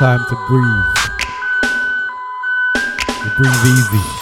time to breathe. You breathe easy.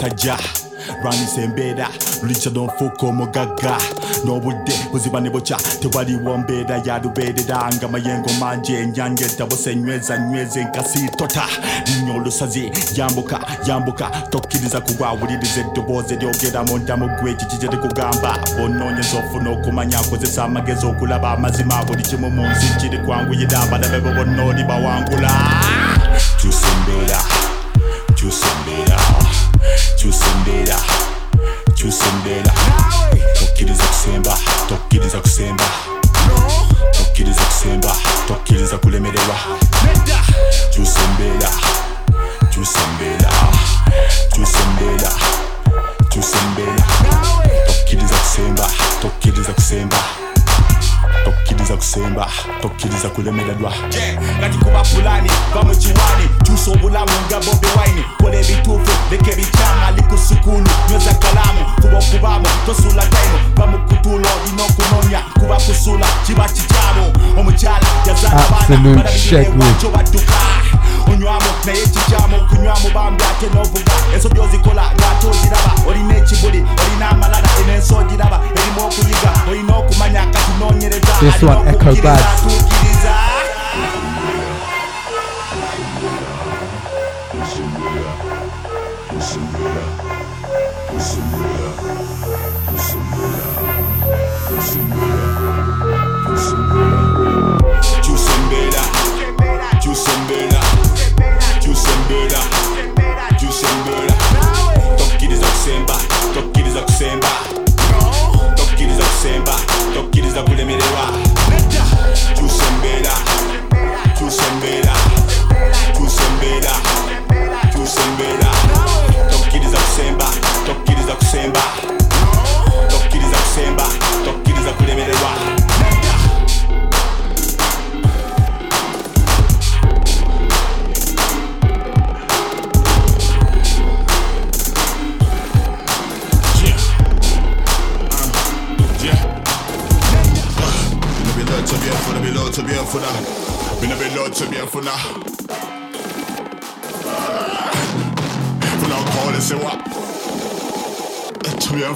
Ng'omusajja lwanisa embeera lulica n'onfuuka omugagga n'obudde buziba ne bukya tewaliwo mbeera ya lubeerera nga mayengo mangi enyanja etabuse nyweza nyweza enkasi tota linya olusazi yambuka yambuka. Tokkiriza kugwa wuliriza eddoboozi eryogera mu ndamu gwe. Kiki kye tekugamba? Bw'onoonyeza ofuna okumanya akozesa amagezi okulaba amazima. Buli kimu mu nsi kiri kwanguyira. Abalabe bo bonna oli bawangula kyusa embeera kyusa kulemererwa ngati kuba fulani va mu kiwani kyusa obulamu nga bobi wine kola ebituufu leka ebikyama ali ku sukulu nyweza kalamu kuba okubaamu tosula taimu. Va mu kutuula olina okunoonya kuba kusula kiba kikyamu omukyala yazaala baana shaggy. Balabirirewajo badduka onywamu naye kikyamu kunywamu bambi ate n'ovuga ensobi ozikola ng'ate olina ekibuli olina amalala eno ensi ogiraba erimu okuyiga olina okumanya kati noonyereza This alina one, Echo okukkiriza atuukiriza tokkiriza kulemererwa kyusa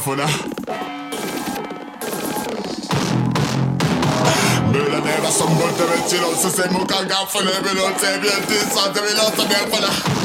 funa. Bula neva som bolte med chilo så se mo kan ga funa bilot bien till så det bien funa. Bilot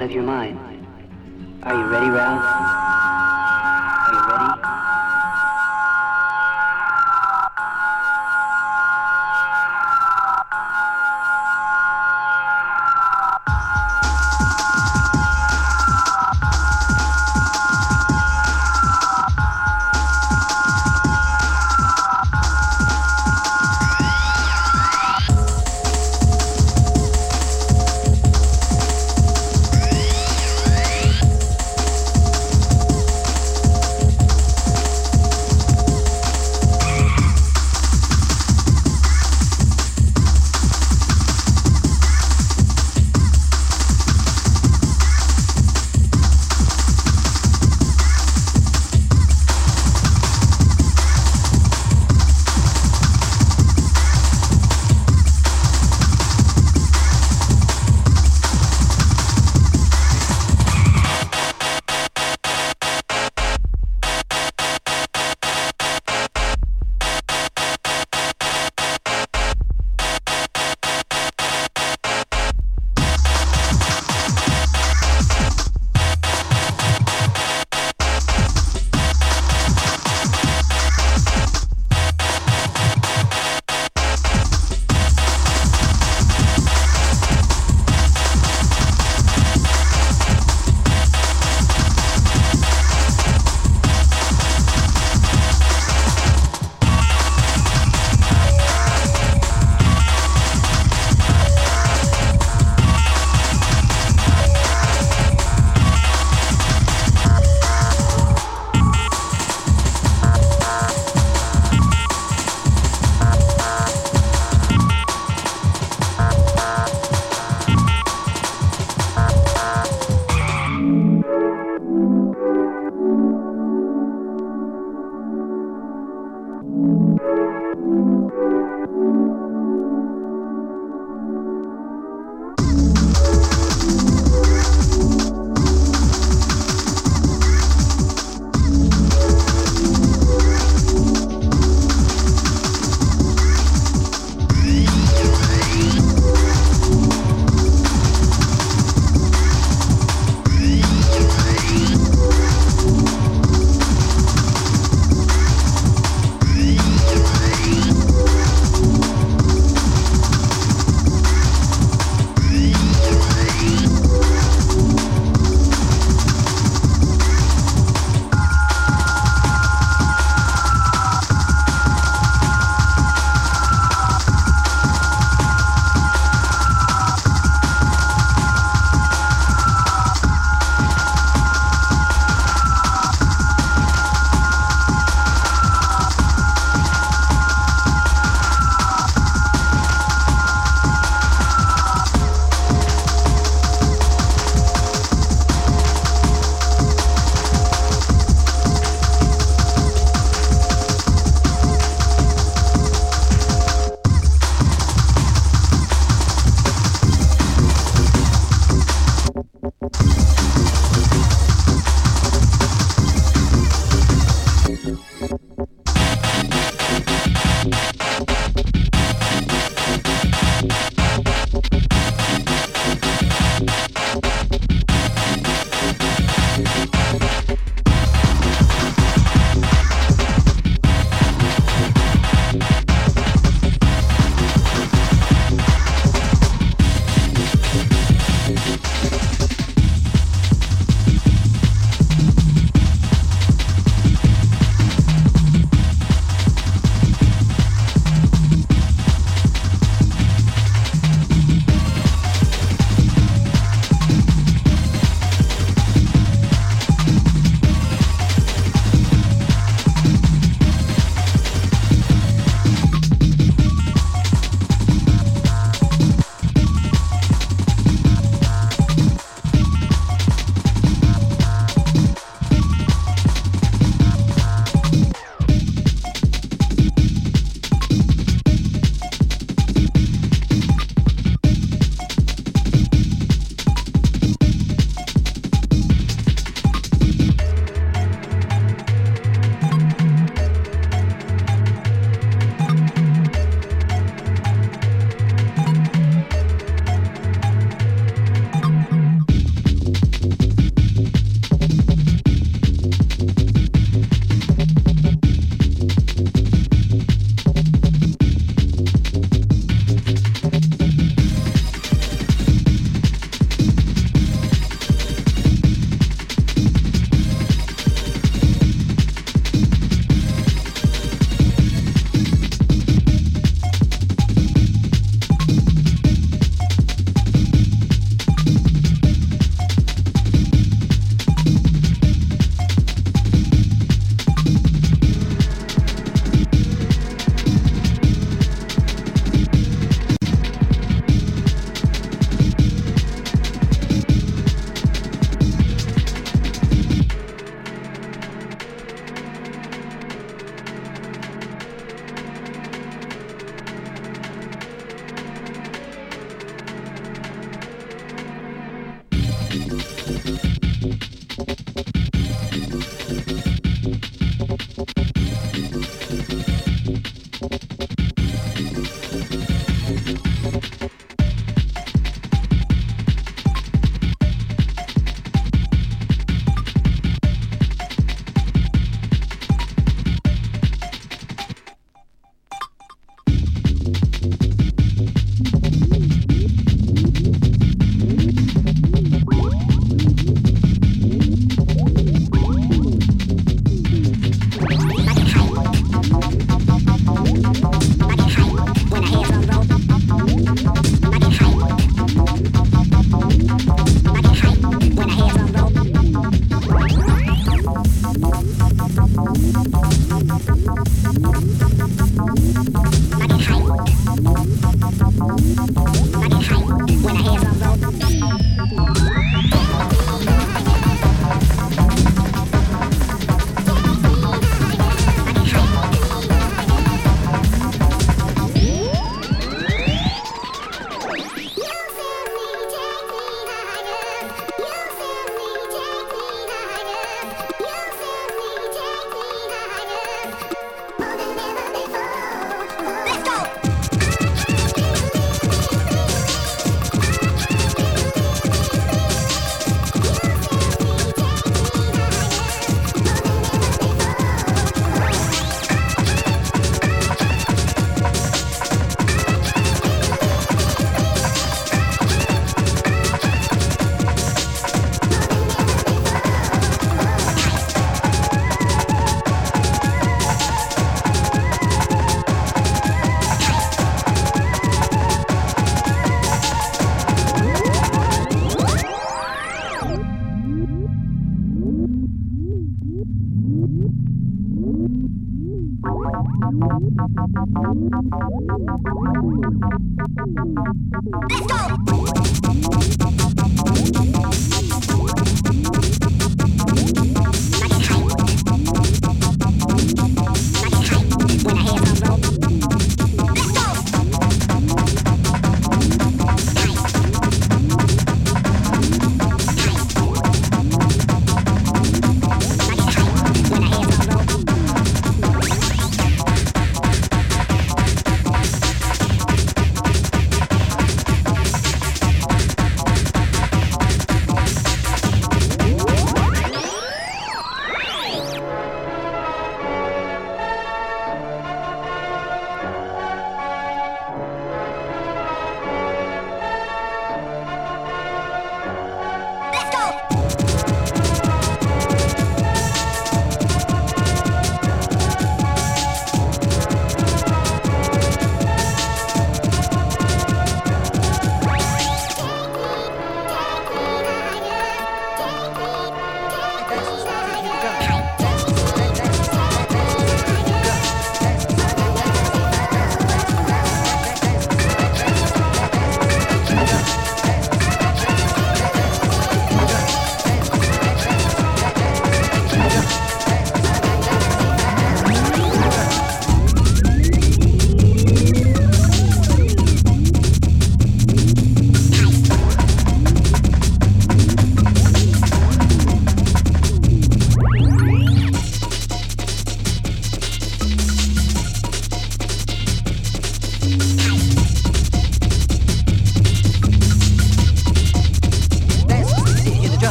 out of your mind. Are you ready, Ralph?